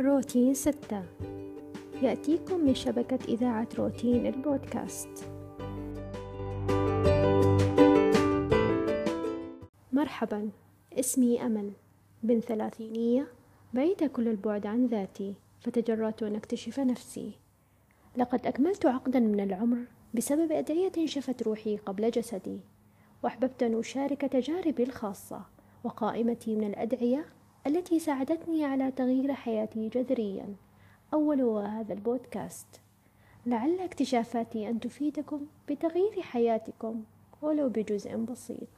روتين ستة. يأتيكم من شبكة إذاعة روتين البودكاست. مرحبا اسمي أمل بن ثلاثينية بعيدة كل البعد عن ذاتي فتجرأت أن أكتشف نفسي. لقد أكملت عقدا من العمر بسبب أدعية شفت روحي قبل جسدي وأحببت أن أشارك تجاربي الخاصة وقائمتي من الأدعية التي ساعدتني على تغيير حياتي جذريا. أول هذا البودكاست. لعل اكتشافاتي أن تفيدكم بتغيير حياتكم ولو بجزء بسيط.